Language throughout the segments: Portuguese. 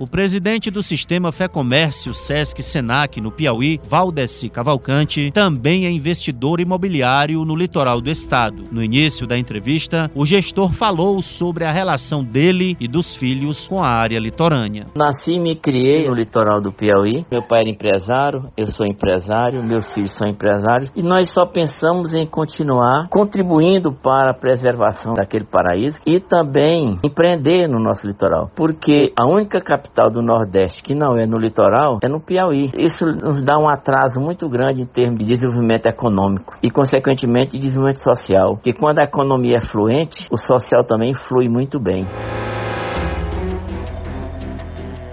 O presidente do sistema Fé Comércio Sesc Senac no Piauí, Valdeci Cavalcante, também é investidor imobiliário no litoral do estado. No início da entrevista, o gestor falou sobre a relação dele e dos filhos com a área litorânea. Nasci e me criei no litoral do Piauí. Meu pai era empresário, eu sou empresário, meus filhos são empresários e nós só pensamos em continuar contribuindo para a preservação daquele paraíso e também empreender no nosso litoral, porque a única capital do Nordeste que não é no litoral é no Piauí. Isso nos dá um atraso muito grande em termos de desenvolvimento econômico e, consequentemente, de desenvolvimento social. Porque quando a economia é fluente, o social também flui muito bem.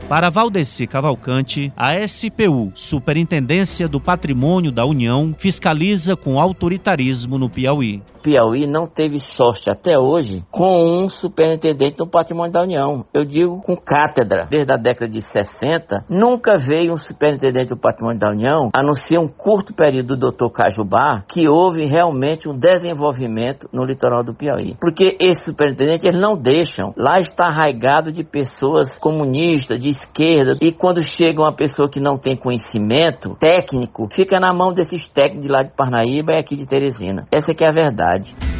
Para Valdeci Cavalcante, a SPU, Superintendência do Patrimônio da União, fiscaliza com autoritarismo no Piauí. Piauí não teve sorte até hoje com um superintendente do patrimônio da União. Eu digo com cátedra. Desde a década de 60, nunca veio um superintendente do patrimônio da União, a não ser um curto período do Dr. Cajubá, que houve realmente um desenvolvimento no litoral do Piauí. Porque esses superintendentes eles não deixam. Lá está arraigado de pessoas comunistas, de esquerda, e quando chega uma pessoa que não tem conhecimento técnico, fica na mão desses técnicos de lá de Parnaíba e aqui de Teresina. Essa que é a verdade cidade.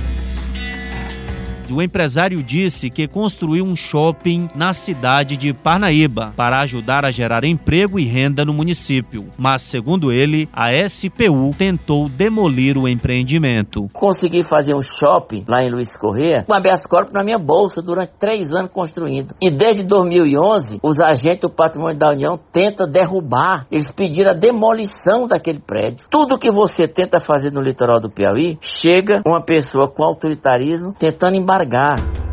O empresário disse que construiu um shopping na cidade de Parnaíba para ajudar a gerar emprego e renda no município. Mas, segundo ele, a SPU tentou demolir o empreendimento. Consegui fazer um shopping lá em Luiz Corrêa com habeas corpus na minha bolsa durante três anos construindo. E desde 2011, os agentes do Patrimônio da União tentam derrubar. Eles pediram a demolição daquele prédio. Tudo que você tenta fazer no litoral do Piauí, chega uma pessoa com autoritarismo tentando embarcar embargar.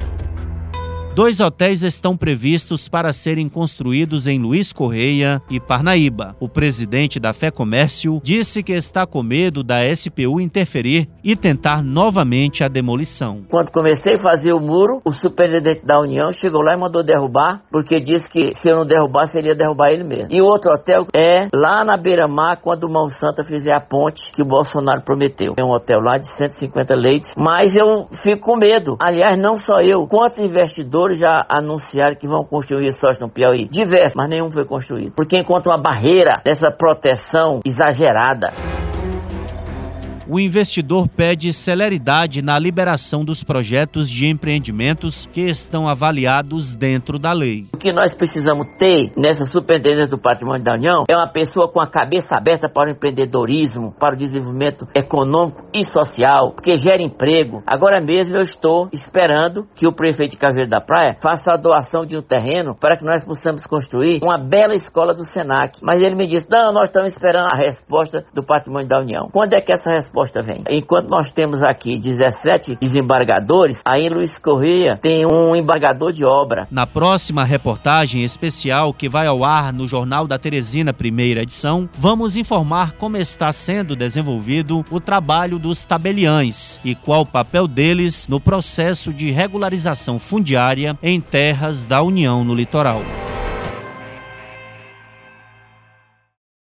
Dois hotéis estão previstos para serem construídos em Luiz Correia e Parnaíba. O presidente da Fé Comércio disse que está com medo da SPU interferir e tentar novamente a demolição. Quando comecei a fazer o muro, o superintendente da União chegou lá e mandou derrubar, porque disse que se eu não derrubar, seria derrubar ele mesmo. E o outro hotel é lá na beira-mar, quando o Mão Santa fizer a ponte que o Bolsonaro prometeu. É um hotel lá de 150 leitos, mas eu fico com medo. Aliás, não só eu, quantos investidores já anunciaram que vão construir sócios no Piauí. Diversos, mas nenhum foi construído. Porque encontra uma barreira dessa proteção exagerada o investidor pede celeridade na liberação dos projetos de empreendimentos que estão avaliados dentro da lei. O que nós precisamos ter nessa superintendência do patrimônio da União é uma pessoa com a cabeça aberta para o empreendedorismo, para o desenvolvimento econômico e social, que gera emprego. Agora mesmo eu estou esperando que o prefeito de Caveiro da Praia faça a doação de um terreno para que nós possamos construir uma bela escola do Senac. Mas ele me disse: não, nós estamos esperando a resposta do patrimônio da União. Quando é que essa resposta resposta vem. Enquanto nós temos aqui 17 desembargadores, aí Luiz Correia tem um embargador de obra. Na próxima reportagem especial que vai ao ar no Jornal da Teresina, primeira edição, vamos informar como está sendo desenvolvido o trabalho dos tabeliães e qual o papel deles no processo de regularização fundiária em terras da União no litoral.